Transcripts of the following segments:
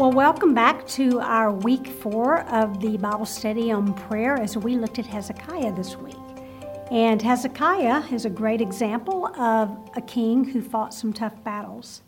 Well, welcome back to our week four of the Bible study on prayer as we looked at Hezekiah this week. And Hezekiah is a great example of a king who fought some tough battles.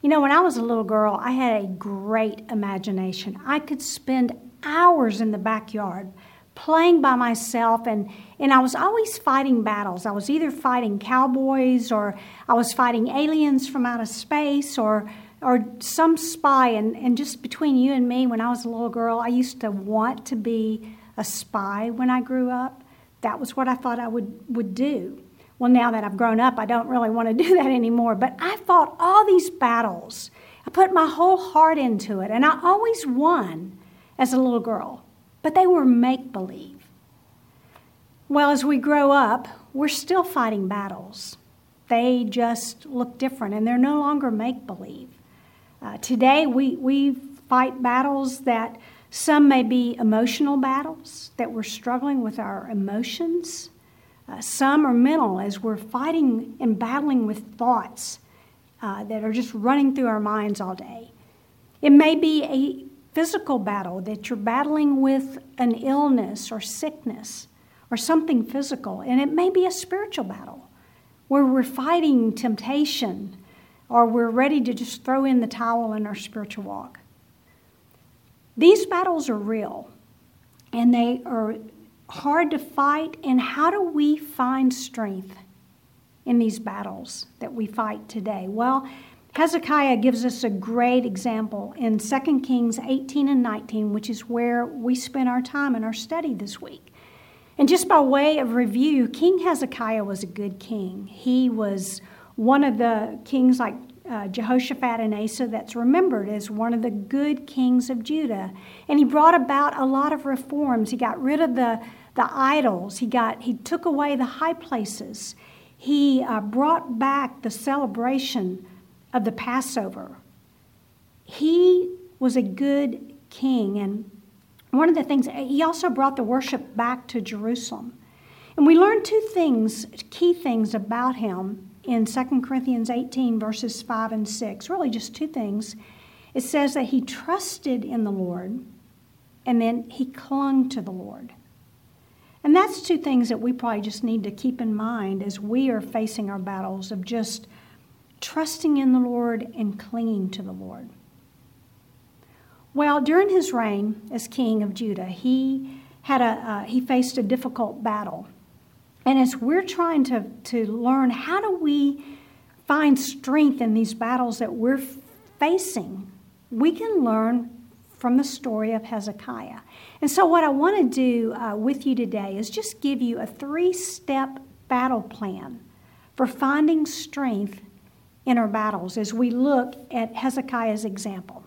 You know, when I was a little girl, I had a great imagination. I could spend hours in the backyard playing by myself and and I was always fighting battles. I was either fighting cowboys or I was fighting aliens from outer space or or some spy and, and just between you and me when I was a little girl, I used to want to be a spy when I grew up. That was what I thought I would would do. Well, now that I've grown up, I don't really want to do that anymore, but I fought all these battles. I put my whole heart into it and I always won as a little girl but they were make believe. Well, as we grow up, we're still fighting battles. They just look different and they're no longer make believe. Uh, today, we, we fight battles that some may be emotional battles, that we're struggling with our emotions. Uh, some are mental, as we're fighting and battling with thoughts uh, that are just running through our minds all day. It may be a physical battle, that you're battling with an illness or sickness or something physical. And it may be a spiritual battle where we're fighting temptation or we're ready to just throw in the towel in our spiritual walk. These battles are real and they are hard to fight. And how do we find strength in these battles that we fight today? Well, Hezekiah gives us a great example in 2 Kings 18 and 19, which is where we spent our time in our study this week. And just by way of review, King Hezekiah was a good king. He was one of the kings like uh, Jehoshaphat and Asa that's remembered as one of the good kings of Judah. And he brought about a lot of reforms. He got rid of the, the idols, he, got, he took away the high places, he uh, brought back the celebration of the Passover. He was a good king, and one of the things, he also brought the worship back to Jerusalem. And we learn two things, key things about him in 2 Corinthians 18, verses 5 and 6. Really, just two things. It says that he trusted in the Lord, and then he clung to the Lord. And that's two things that we probably just need to keep in mind as we are facing our battles of just trusting in the Lord and clinging to the Lord. Well, during his reign as king of Judah, he had a uh, he faced a difficult battle. And as we're trying to, to learn how do we find strength in these battles that we're facing, we can learn from the story of Hezekiah. And so, what I want to do uh, with you today is just give you a three step battle plan for finding strength in our battles as we look at Hezekiah's example.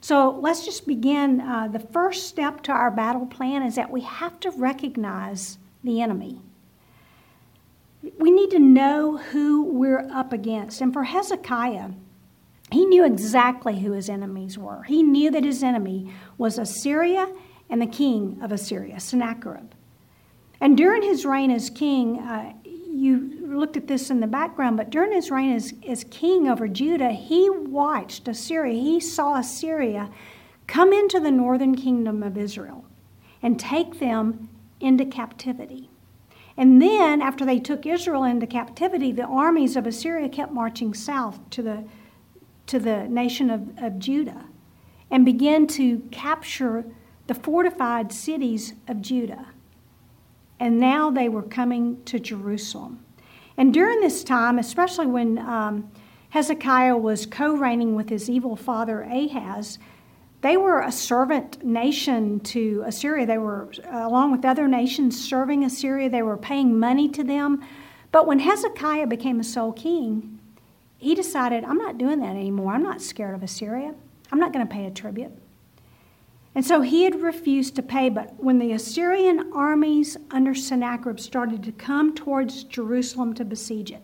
So let's just begin. Uh, the first step to our battle plan is that we have to recognize the enemy. We need to know who we're up against. And for Hezekiah, he knew exactly who his enemies were. He knew that his enemy was Assyria and the king of Assyria, Sennacherib. And during his reign as king, uh, you looked at this in the background, but during his reign as, as king over Judah, he watched Assyria. He saw Assyria come into the northern kingdom of Israel and take them into captivity. And then, after they took Israel into captivity, the armies of Assyria kept marching south to the, to the nation of, of Judah and began to capture the fortified cities of Judah. And now they were coming to Jerusalem. And during this time, especially when um, Hezekiah was co reigning with his evil father Ahaz, they were a servant nation to Assyria. They were, along with other nations, serving Assyria. They were paying money to them. But when Hezekiah became a sole king, he decided, I'm not doing that anymore. I'm not scared of Assyria. I'm not going to pay a tribute. And so he had refused to pay. But when the Assyrian armies under Sennacherib started to come towards Jerusalem to besiege it,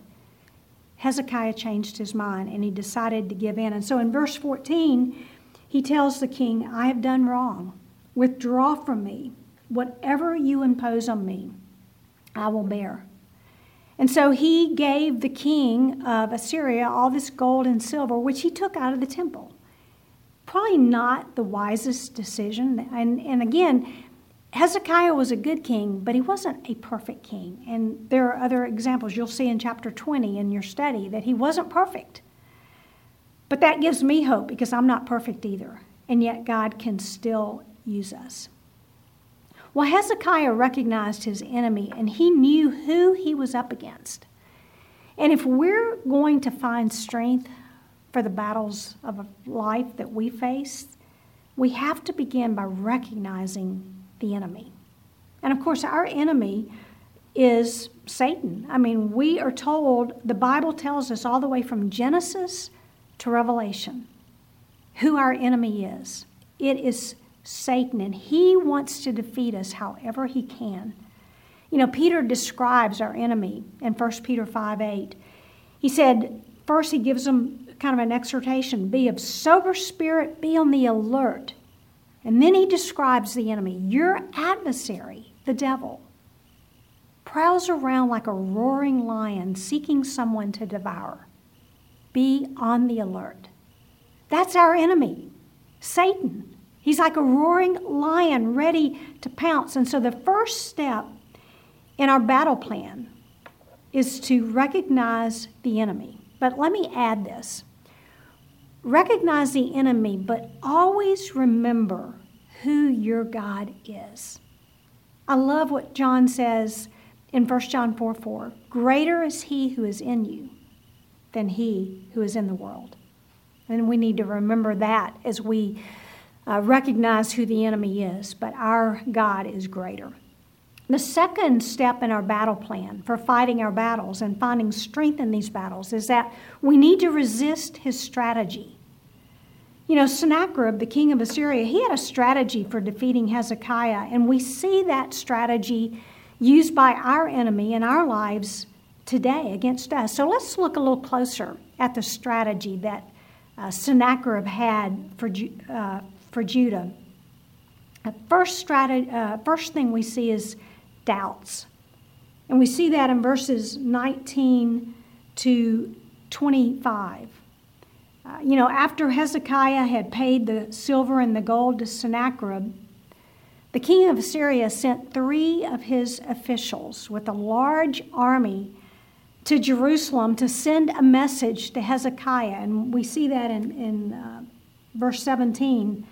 Hezekiah changed his mind and he decided to give in. And so in verse 14, he tells the king, I have done wrong. Withdraw from me. Whatever you impose on me, I will bear. And so he gave the king of Assyria all this gold and silver, which he took out of the temple probably not the wisest decision. And, and again, Hezekiah was a good king, but he wasn't a perfect king. And there are other examples you'll see in chapter 20 in your study that he wasn't perfect. But that gives me hope because I'm not perfect either. And yet God can still use us. Well, Hezekiah recognized his enemy and he knew who he was up against. And if we're going to find strength for the battles of life that we face, we have to begin by recognizing the enemy. And of course, our enemy is Satan. I mean, we are told, the Bible tells us all the way from Genesis to Revelation who our enemy is. It is Satan, and he wants to defeat us however he can. You know, Peter describes our enemy in 1 Peter 5 8. He said, first, he gives them kind of an exhortation be of sober spirit, be on the alert. And then he describes the enemy. Your adversary, the devil, prowls around like a roaring lion seeking someone to devour. Be on the alert. That's our enemy, Satan. He's like a roaring lion ready to pounce. And so the first step in our battle plan is to recognize the enemy. But let me add this recognize the enemy, but always remember who your God is. I love what John says in 1 John 4 4. Greater is he who is in you than he who is in the world. And we need to remember that as we uh, recognize who the enemy is. But our God is greater. The second step in our battle plan for fighting our battles and finding strength in these battles is that we need to resist his strategy. You know, Sennacherib, the king of Assyria, he had a strategy for defeating Hezekiah, and we see that strategy used by our enemy in our lives today against us. So let's look a little closer at the strategy that uh, Sennacherib had for, uh, for Judah. The First, strategy, uh, first thing we see is doubts. And we see that in verses 19 to 25. Uh, you know, after Hezekiah had paid the silver and the gold to Sennacherib, the king of Assyria sent three of his officials with a large army to Jerusalem to send a message to Hezekiah. And we see that in, in uh, verse 17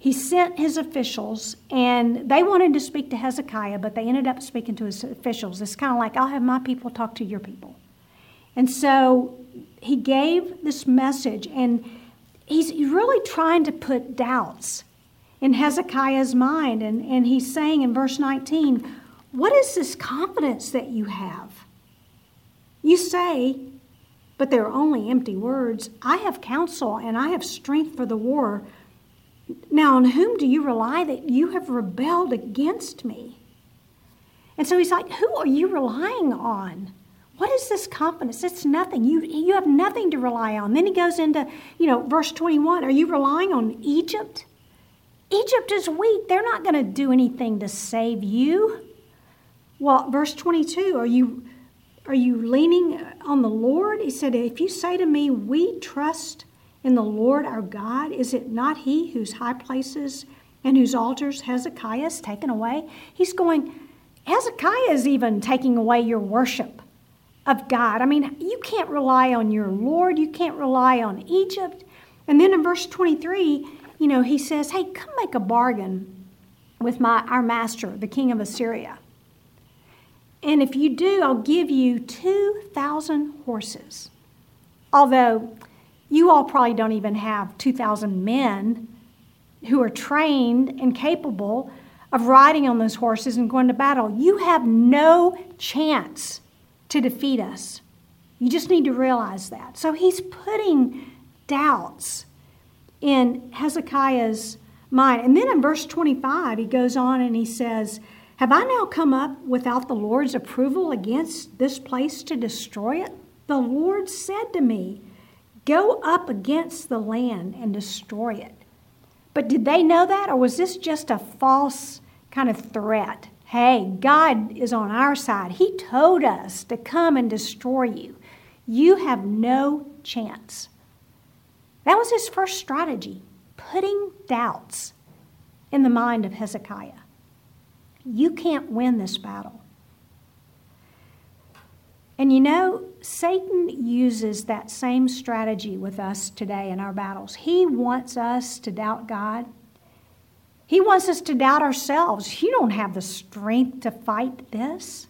he sent his officials, and they wanted to speak to Hezekiah, but they ended up speaking to his officials. It's kind of like, I'll have my people talk to your people. And so he gave this message, and he's really trying to put doubts in Hezekiah's mind. And, and he's saying in verse 19, What is this confidence that you have? You say, but they're only empty words. I have counsel and I have strength for the war. Now, on whom do you rely that you have rebelled against me? And so he's like, Who are you relying on? What is this confidence? It's nothing. You, you have nothing to rely on. Then he goes into, you know, verse 21 Are you relying on Egypt? Egypt is weak. They're not going to do anything to save you. Well, verse 22 Are you. Are you leaning on the Lord? He said, If you say to me, We trust in the Lord our God? Is it not He whose high places and whose altars Hezekiah has taken away? He's going, Hezekiah is even taking away your worship of God. I mean, you can't rely on your Lord, you can't rely on Egypt. And then in verse 23, you know, he says, Hey, come make a bargain with my our master, the king of Assyria. And if you do, I'll give you 2,000 horses. Although you all probably don't even have 2,000 men who are trained and capable of riding on those horses and going to battle. You have no chance to defeat us. You just need to realize that. So he's putting doubts in Hezekiah's mind. And then in verse 25, he goes on and he says, Have I now come up without the Lord's approval against this place to destroy it? The Lord said to me, Go up against the land and destroy it. But did they know that, or was this just a false kind of threat? Hey, God is on our side. He told us to come and destroy you. You have no chance. That was his first strategy putting doubts in the mind of Hezekiah. You can't win this battle. And you know, Satan uses that same strategy with us today in our battles. He wants us to doubt God. He wants us to doubt ourselves. You don't have the strength to fight this.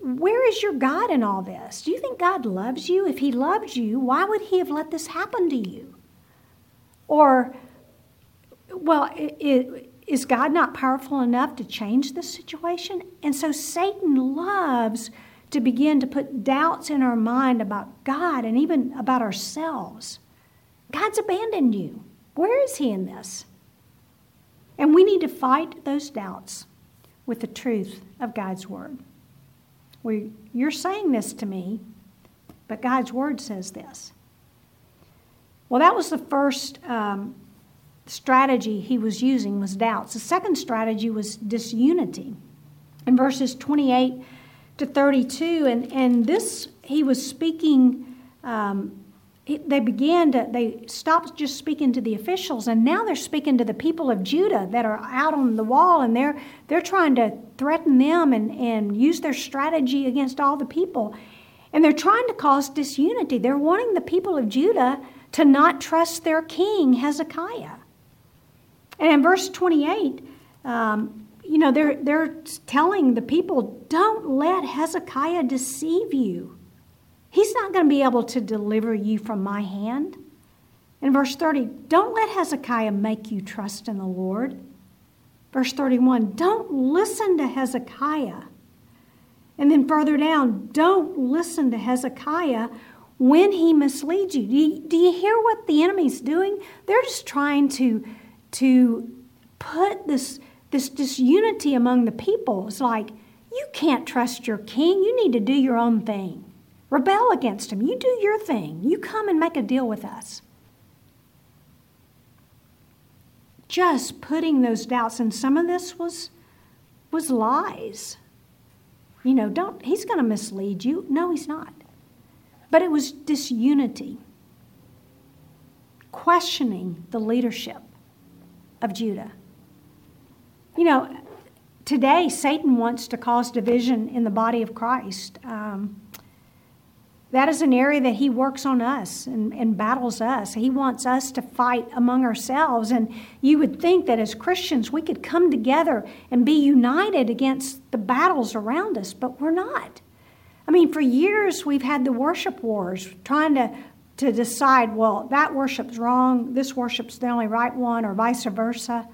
Where is your God in all this? Do you think God loves you? If He loves you, why would He have let this happen to you? Or, well, is God not powerful enough to change this situation? And so Satan loves to begin to put doubts in our mind about God and even about ourselves. God's abandoned you. Where is He in this? And we need to fight those doubts with the truth of God's Word. We, you're saying this to me, but God's Word says this. Well, that was the first um, strategy he was using was doubts. The second strategy was disunity. In verses 28 to 32. And, and this, he was speaking, um, they began to, they stopped just speaking to the officials, and now they're speaking to the people of Judah that are out on the wall, and they're, they're trying to threaten them and, and use their strategy against all the people. And they're trying to cause disunity. They're wanting the people of Judah to not trust their king, Hezekiah. And in verse 28, um, you know, they're, they're telling the people, don't let Hezekiah deceive you. He's not going to be able to deliver you from my hand. In verse 30, don't let Hezekiah make you trust in the Lord. Verse 31, don't listen to Hezekiah. And then further down, don't listen to Hezekiah when he misleads you. Do you, do you hear what the enemy's doing? They're just trying to, to put this this disunity among the people is like, you can't trust your king. You need to do your own thing. Rebel against him. You do your thing. You come and make a deal with us. Just putting those doubts, and some of this was was lies. You know, don't he's going to mislead you. No, he's not. But it was disunity. Questioning the leadership of Judah. You know, today Satan wants to cause division in the body of Christ. Um, that is an area that he works on us and, and, battles us. He wants us to fight among ourselves. And you would think that as Christians, we could come together and be united against the battles around us, but we're not. I mean, for years, we've had the worship wars trying to, to decide, well, that worship's wrong, this worship's the only right one, or vice versa.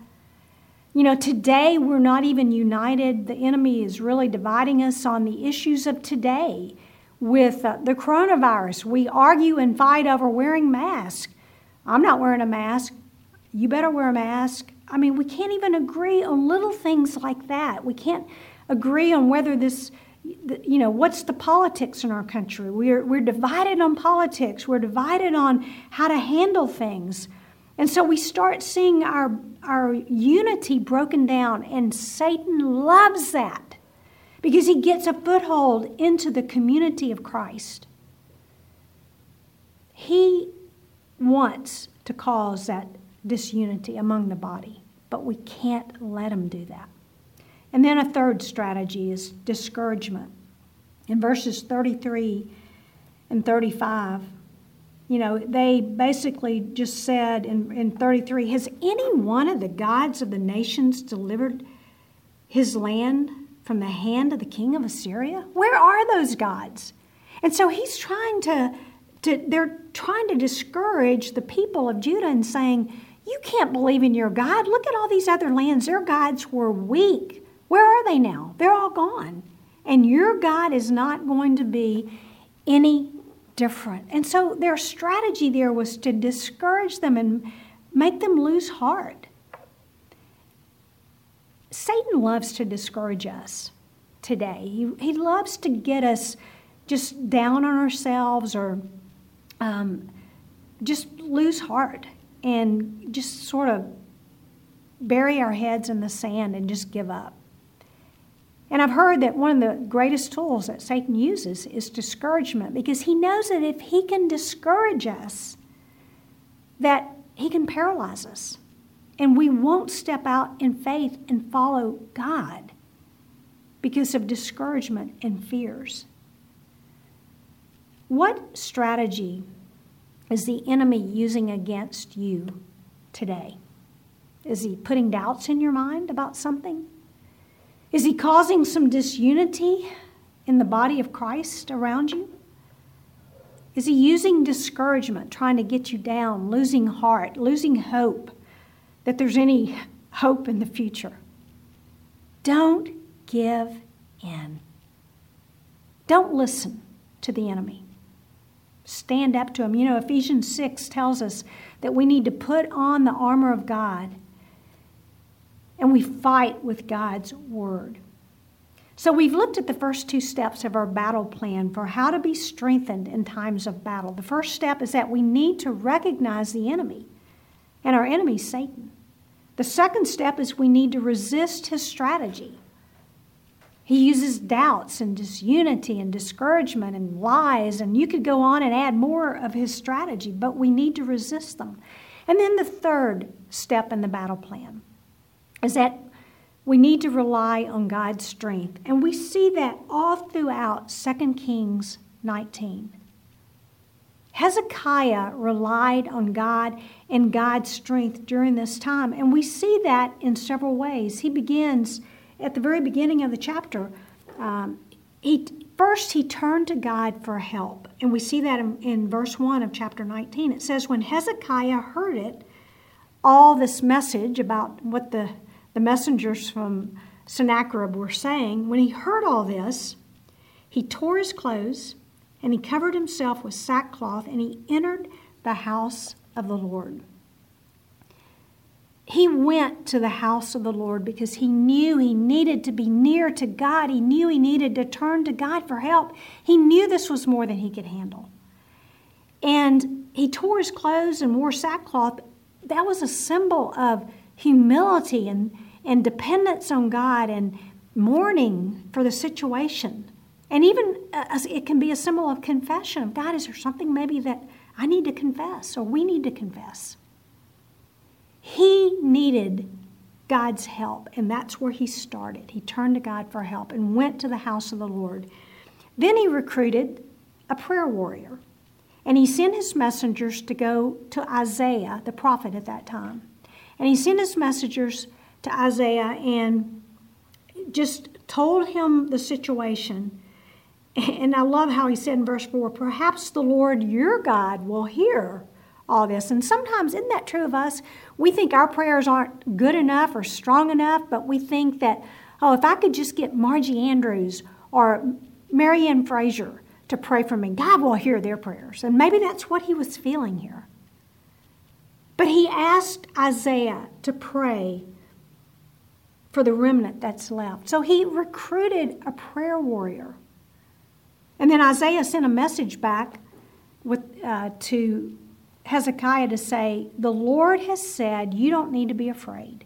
You know, today we're not even united. The enemy is really dividing us on the issues of today. With uh, the coronavirus, we argue and fight over wearing masks. I'm not wearing a mask. You better wear a mask. I mean, we can't even agree on little things like that. We can't agree on whether this, you know, what's the politics in our country. We're, we're divided on politics, we're divided on how to handle things. And so we start seeing our, our unity broken down, and Satan loves that because he gets a foothold into the community of Christ. He wants to cause that disunity among the body, but we can't let him do that. And then a third strategy is discouragement. In verses 33 and 35, you know, they basically just said in, in 33 Has any one of the gods of the nations delivered his land from the hand of the king of Assyria? Where are those gods? And so he's trying to, to they're trying to discourage the people of Judah and saying, You can't believe in your God. Look at all these other lands. Their gods were weak. Where are they now? They're all gone. And your God is not going to be any different. And so their strategy there was to discourage them and make them lose heart. Satan loves to discourage us today. He, he loves to get us just down on ourselves or um, just lose heart and just sort of bury our heads in the sand and just give up. And I've heard that one of the greatest tools that Satan uses is discouragement because he knows that if he can discourage us, that he can paralyze us. And we won't step out in faith and follow God because of discouragement and fears. What strategy is the enemy using against you today? Is he putting doubts in your mind about something? Is he causing some disunity in the body of Christ around you? Is he using discouragement, trying to get you down, losing heart, losing hope that there's any hope in the future? Don't give in. Don't listen to the enemy. Stand up to him. You know, Ephesians 6 tells us that we need to put on the armor of God and we fight with God's word. So we've looked at the first two steps of our battle plan for how to be strengthened in times of battle. The first step is that we need to recognize the enemy, and our enemy is Satan. The second step is we need to resist his strategy. He uses doubts and disunity and discouragement and lies, and you could go on and add more of his strategy, but we need to resist them. And then the third step in the battle plan is that we need to rely on God's strength. And we see that all throughout 2 Kings 19. Hezekiah relied on God and God's strength during this time. And we see that in several ways. He begins at the very beginning of the chapter. Um, he, first, he turned to God for help. And we see that in, in verse 1 of chapter 19. It says, When Hezekiah heard it, all this message about what the the messengers from Sennacherib were saying, when he heard all this, he tore his clothes and he covered himself with sackcloth and he entered the house of the Lord. He went to the house of the Lord because he knew he needed to be near to God. He knew he needed to turn to God for help. He knew this was more than he could handle. And he tore his clothes and wore sackcloth. That was a symbol of humility and, and dependence on God and mourning for the situation. And even uh, it can be a symbol of confession of God, is there something maybe that I need to confess or we need to confess? He needed God's help, and that's where he started. He turned to God for help and went to the house of the Lord. Then he recruited a prayer warrior, and he sent his messengers to go to Isaiah, the prophet at that time. And he sent his messengers to Isaiah and just told him the situation. And I love how he said in verse 4 Perhaps the Lord your God will hear all this. And sometimes, isn't that true of us? We think our prayers aren't good enough or strong enough, but we think that, oh, if I could just get Margie Andrews or Marianne Fraser to pray for me, God will hear their prayers. And maybe that's what he was feeling here. But he asked Isaiah to pray for the remnant that's left. So he recruited a prayer warrior. And then Isaiah sent a message back with, uh, to Hezekiah to say, The Lord has said, You don't need to be afraid.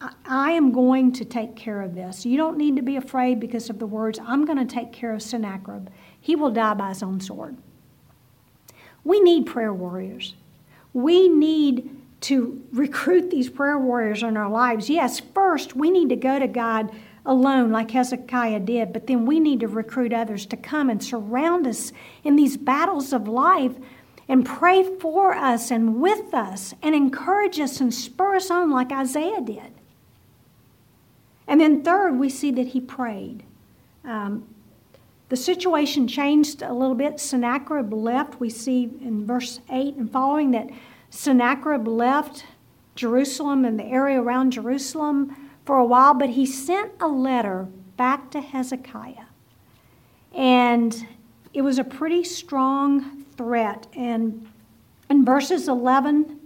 I, I am going to take care of this. You don't need to be afraid because of the words, I'm going to take care of Sennacherib. He will die by his own sword. We need prayer warriors. We need to recruit these prayer warriors in our lives. Yes, first we need to go to God alone, like Hezekiah did, but then we need to recruit others to come and surround us in these battles of life and pray for us and with us and encourage us and spur us on, like Isaiah did. And then, third, we see that he prayed. Um, the situation changed a little bit. Sennacherib left. We see in verse 8 and following that Sennacherib left Jerusalem and the area around Jerusalem for a while, but he sent a letter back to Hezekiah. And it was a pretty strong threat. And in verses 11,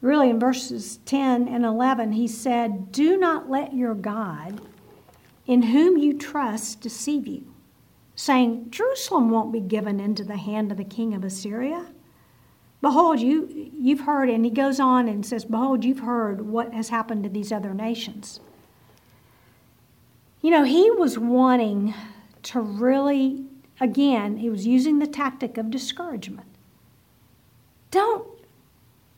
really in verses 10 and 11, he said, Do not let your God, in whom you trust, deceive you, saying, Jerusalem won't be given into the hand of the king of Assyria. Behold, you, you've heard, and he goes on and says, Behold, you've heard what has happened to these other nations. You know, he was wanting to really, again, he was using the tactic of discouragement. Don't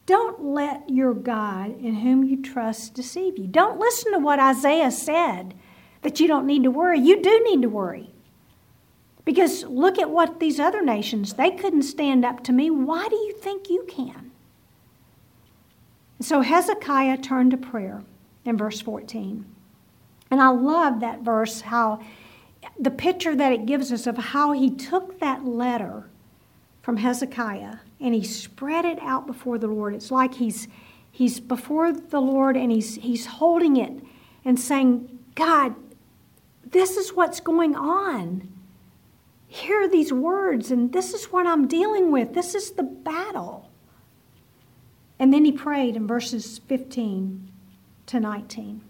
Don't let your God in whom you trust deceive you. Don't listen to what Isaiah said that you don't need to worry. You do need to worry. Because look at what these other nations, they couldn't stand up to me. Why do you think you can? So Hezekiah turned to prayer in verse 14. And I love that verse, how the picture that it gives us of how he took that letter from Hezekiah and he spread it out before the Lord. It's like he's he's before the Lord and he's he's holding it and saying, God, this is what's going on. Hear these words, and this is what I'm dealing with. This is the battle. And then he prayed in verses 15 to 19.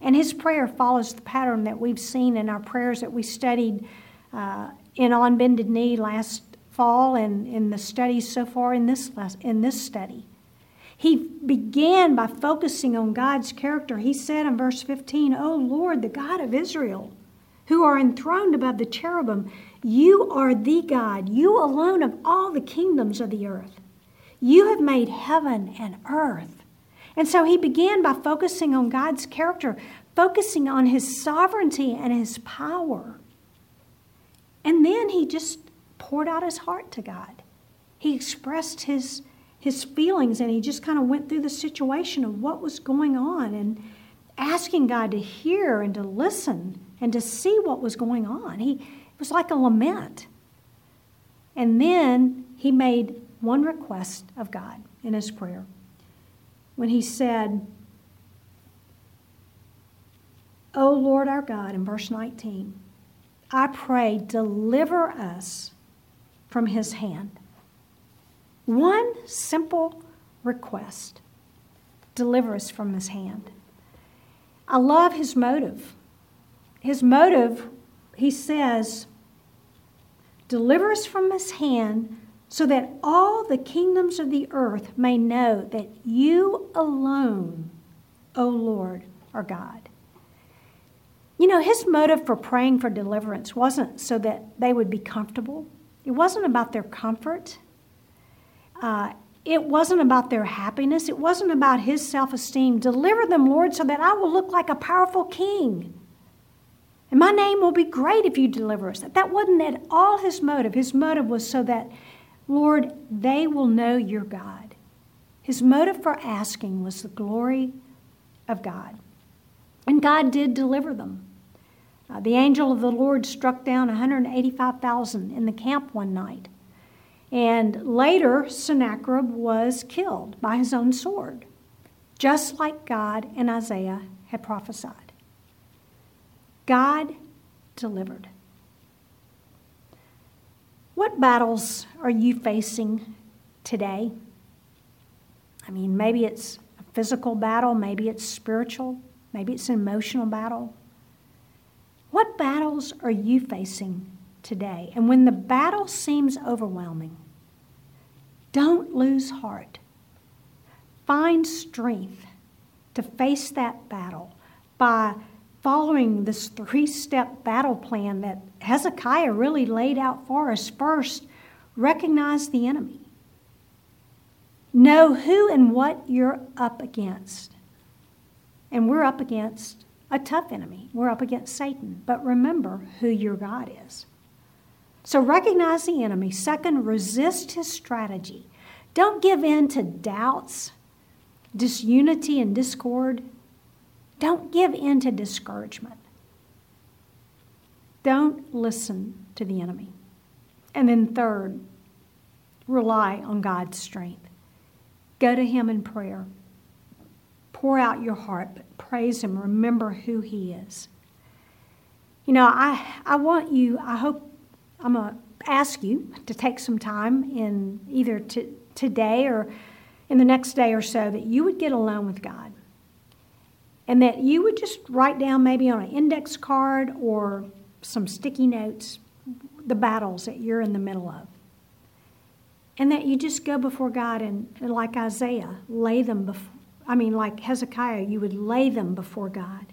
And his prayer follows the pattern that we've seen in our prayers that we studied uh, in On Bended Knee last fall and in the studies so far in this, in this study. He began by focusing on God's character. He said in verse 15, O Lord, the God of Israel, who are enthroned above the cherubim, you are the God, you alone of all the kingdoms of the earth. You have made heaven and earth. And so he began by focusing on God's character, focusing on his sovereignty and his power. And then he just poured out his heart to God. He expressed his, his feelings and he just kind of went through the situation of what was going on and asking God to hear and to listen and to see what was going on. He, it was like a lament. And then he made one request of God in his prayer when he said, O Lord our God, in verse 19, I pray, deliver us from his hand. One simple request deliver us from his hand. I love his motive. His motive, he says, deliver us from his hand so that all the kingdoms of the earth may know that you alone, O Lord, are God. You know, his motive for praying for deliverance wasn't so that they would be comfortable. It wasn't about their comfort. Uh, it wasn't about their happiness. It wasn't about his self esteem. Deliver them, Lord, so that I will look like a powerful king. And my name will be great if you deliver us. That wasn't at all his motive. His motive was so that, Lord, they will know your God. His motive for asking was the glory of God. And God did deliver them. Uh, the angel of the Lord struck down 185,000 in the camp one night. And later, Sennacherib was killed by his own sword, just like God and Isaiah had prophesied. God delivered. What battles are you facing today? I mean, maybe it's a physical battle, maybe it's spiritual, maybe it's an emotional battle. What battles are you facing today? And when the battle seems overwhelming, don't lose heart. Find strength to face that battle by following this three step battle plan that Hezekiah really laid out for us. First, recognize the enemy, know who and what you're up against. And we're up against a tough enemy. We're up against Satan. But remember who your God is. So recognize the enemy. Second, resist his strategy. Don't give in to doubts, disunity, and discord. Don't give in to discouragement. Don't listen to the enemy. And then, third, rely on God's strength. Go to Him in prayer. Pour out your heart, but praise Him. Remember who He is. You know, I, I want you, I hope, I'm going to ask you to take some time in either to, today or in the next day or so that you would get alone with God. And that you would just write down maybe on an index card or some sticky notes the battles that you're in the middle of. And that you just go before God and, and like Isaiah, lay them before I mean, like Hezekiah, you would lay them before God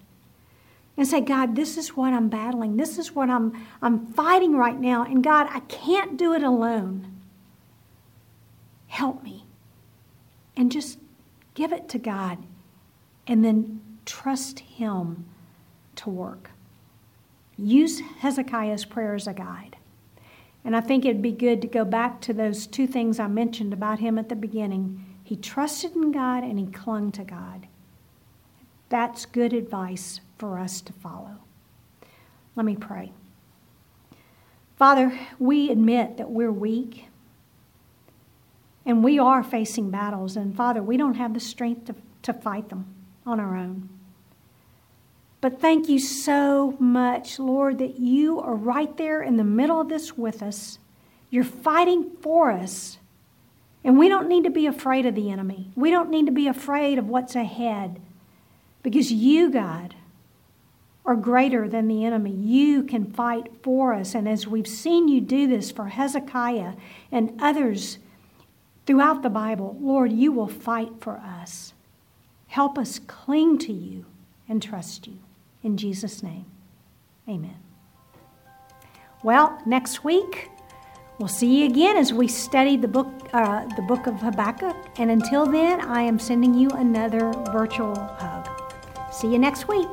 and say, God, this is what I'm battling. This is what I'm, I'm fighting right now. And God, I can't do it alone. Help me. and just give it to God and then trust Him to work. Use Hezekiah's prayer as a guide. And I think it'd be good to go back to those two things I mentioned about him at the beginning. He trusted in God and he clung to God. That's good advice for us to follow. Let me pray. Father, we admit that we're weak and we are facing battles. And Father, we don't have the strength to, to fight them on our own. But thank you so much, Lord, that you are right there in the middle of this with us. You're fighting for us. And we don't need to be afraid of the enemy. We don't need to be afraid of what's ahead because you, God, are greater than the enemy. You can fight for us. And as we've seen you do this for Hezekiah and others throughout the Bible, Lord, you will fight for us. Help us cling to you and trust you. In Jesus' name, amen. Well, next week, we'll see you again as we study the book, uh, the book of Habakkuk. And until then, I am sending you another virtual hug. See you next week.